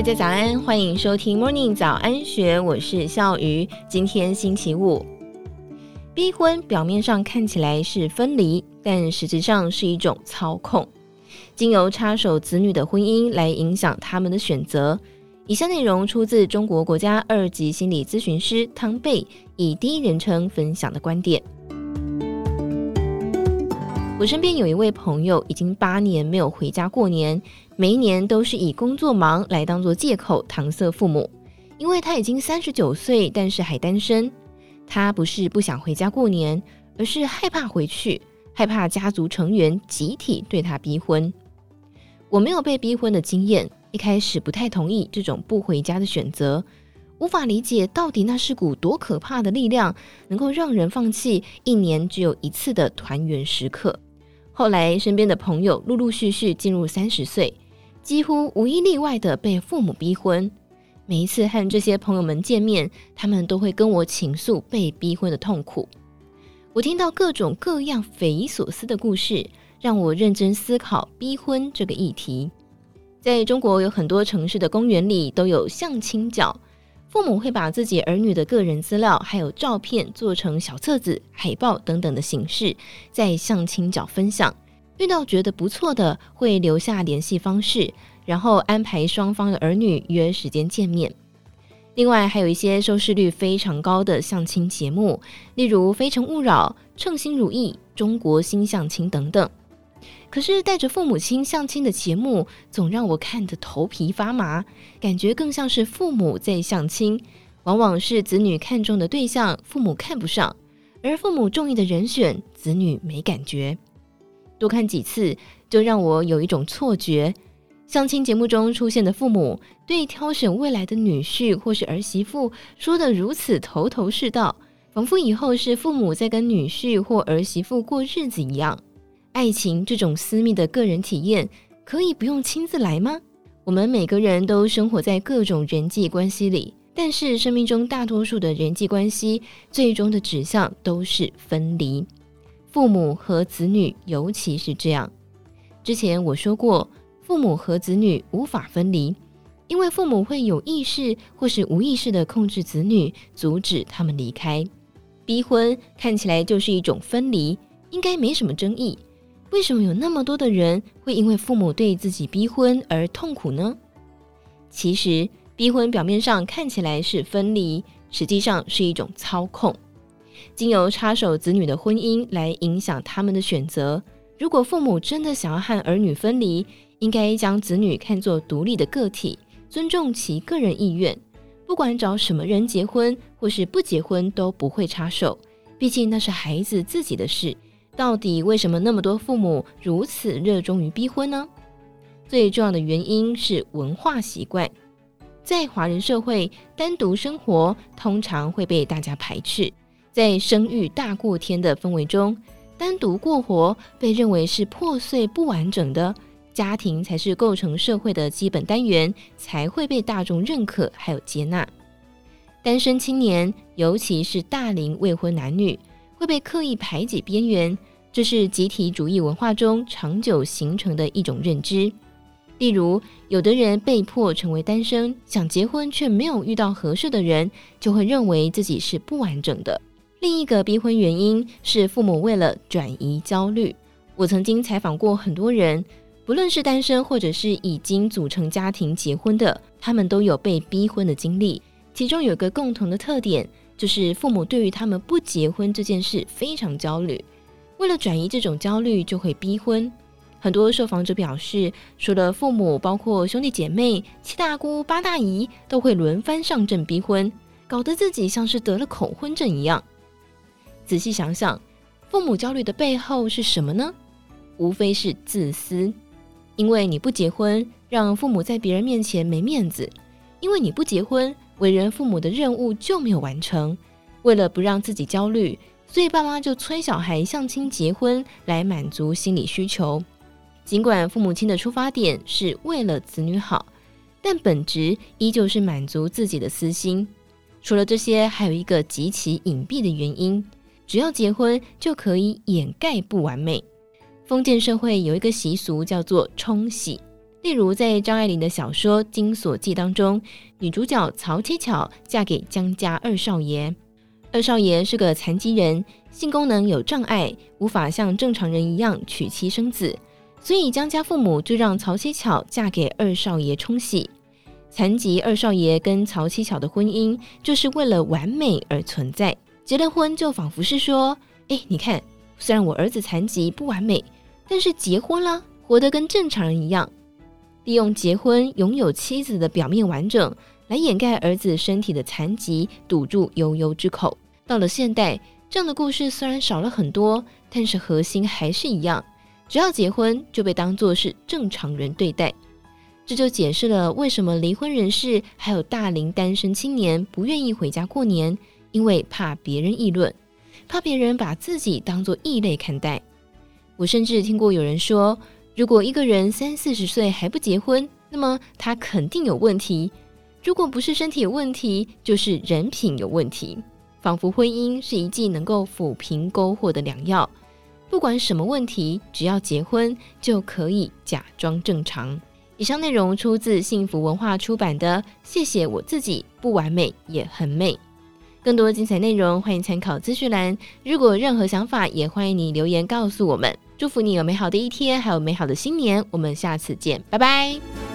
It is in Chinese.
大家早安，欢迎收听 Morning 早安学，我是笑鱼。今天星期五，逼婚表面上看起来是分离，但实质上是一种操控，经由插手子女的婚姻来影响他们的选择。以下内容出自中国国家二级心理咨询师汤贝以第一人称分享的观点。我身边有一位朋友，已经八年没有回家过年。每一年都是以工作忙来当做借口搪塞父母，因为他已经三十九岁，但是还单身。他不是不想回家过年，而是害怕回去，害怕家族成员集体对他逼婚。我没有被逼婚的经验，一开始不太同意这种不回家的选择，无法理解到底那是股多可怕的力量，能够让人放弃一年只有一次的团圆时刻。后来身边的朋友陆陆续续进入三十岁。几乎无一例外的被父母逼婚。每一次和这些朋友们见面，他们都会跟我倾诉被逼婚的痛苦。我听到各种各样匪夷所思的故事，让我认真思考逼婚这个议题。在中国，有很多城市的公园里都有相亲角，父母会把自己儿女的个人资料还有照片做成小册子、海报等等的形式，在相亲角分享。遇到觉得不错的，会留下联系方式，然后安排双方的儿女约时间见面。另外，还有一些收视率非常高的相亲节目，例如《非诚勿扰》《称心如意》《中国新相亲》等等。可是，带着父母亲相亲的节目，总让我看得头皮发麻，感觉更像是父母在相亲，往往是子女看中的对象，父母看不上，而父母中意的人选，子女没感觉。多看几次，就让我有一种错觉：相亲节目中出现的父母，对挑选未来的女婿或是儿媳妇说得如此头头是道，仿佛以后是父母在跟女婿或儿媳妇过日子一样。爱情这种私密的个人体验，可以不用亲自来吗？我们每个人都生活在各种人际关系里，但是生命中大多数的人际关系，最终的指向都是分离。父母和子女，尤其是这样。之前我说过，父母和子女无法分离，因为父母会有意识或是无意识地控制子女，阻止他们离开。逼婚看起来就是一种分离，应该没什么争议。为什么有那么多的人会因为父母对自己逼婚而痛苦呢？其实，逼婚表面上看起来是分离，实际上是一种操控。经由插手子女的婚姻来影响他们的选择。如果父母真的想要和儿女分离，应该将子女看作独立的个体，尊重其个人意愿。不管找什么人结婚或是不结婚，都不会插手。毕竟那是孩子自己的事。到底为什么那么多父母如此热衷于逼婚呢？最重要的原因是文化习惯。在华人社会，单独生活通常会被大家排斥。在生育大过天的氛围中，单独过活被认为是破碎不完整的，家庭才是构成社会的基本单元，才会被大众认可还有接纳。单身青年，尤其是大龄未婚男女，会被刻意排挤边缘，这是集体主义文化中长久形成的一种认知。例如，有的人被迫成为单身，想结婚却没有遇到合适的人，就会认为自己是不完整的。另一个逼婚原因是父母为了转移焦虑。我曾经采访过很多人，不论是单身或者是已经组成家庭结婚的，他们都有被逼婚的经历。其中有个共同的特点，就是父母对于他们不结婚这件事非常焦虑。为了转移这种焦虑，就会逼婚。很多受访者表示，除了父母，包括兄弟姐妹、七大姑八大姨都会轮番上阵逼婚，搞得自己像是得了恐婚症一样。仔细想想，父母焦虑的背后是什么呢？无非是自私，因为你不结婚，让父母在别人面前没面子；因为你不结婚，为人父母的任务就没有完成。为了不让自己焦虑，所以爸妈就催小孩相亲结婚来满足心理需求。尽管父母亲的出发点是为了子女好，但本质依旧是满足自己的私心。除了这些，还有一个极其隐蔽的原因。只要结婚就可以掩盖不完美。封建社会有一个习俗叫做冲喜，例如在张爱玲的小说《金锁记》当中，女主角曹七巧嫁给江家二少爷，二少爷是个残疾人，性功能有障碍，无法像正常人一样娶妻生子，所以江家父母就让曹七巧嫁给二少爷冲喜。残疾二少爷跟曹七巧的婚姻就是为了完美而存在，结了婚就仿佛是说：“哎，你看，虽然我儿子残疾不完美，但是结婚了，活得跟正常人一样。”利用结婚拥有妻子的表面完整来掩盖儿子身体的残疾，堵住悠悠之口。到了现代，这样的故事虽然少了很多，但是核心还是一样：只要结婚就被当作是正常人对待。这就解释了为什么离婚人士还有大龄单身青年不愿意回家过年，因为怕别人议论，怕别人把自己当作异类看待。我甚至听过有人说，如果一个人三四十岁还不结婚，那么他肯定有问题。如果不是身体有问题，就是人品有问题。仿佛婚姻是一剂能够抚平沟壑的良药，不管什么问题，只要结婚就可以假装正常。以上内容出自幸福文化出版的《谢谢我自己，不完美也很美》。更多精彩内容，欢迎参考资讯栏。如果任何想法，也欢迎你留言告诉我们。祝福你有美好的一天，还有美好的新年。我们下次见，拜拜。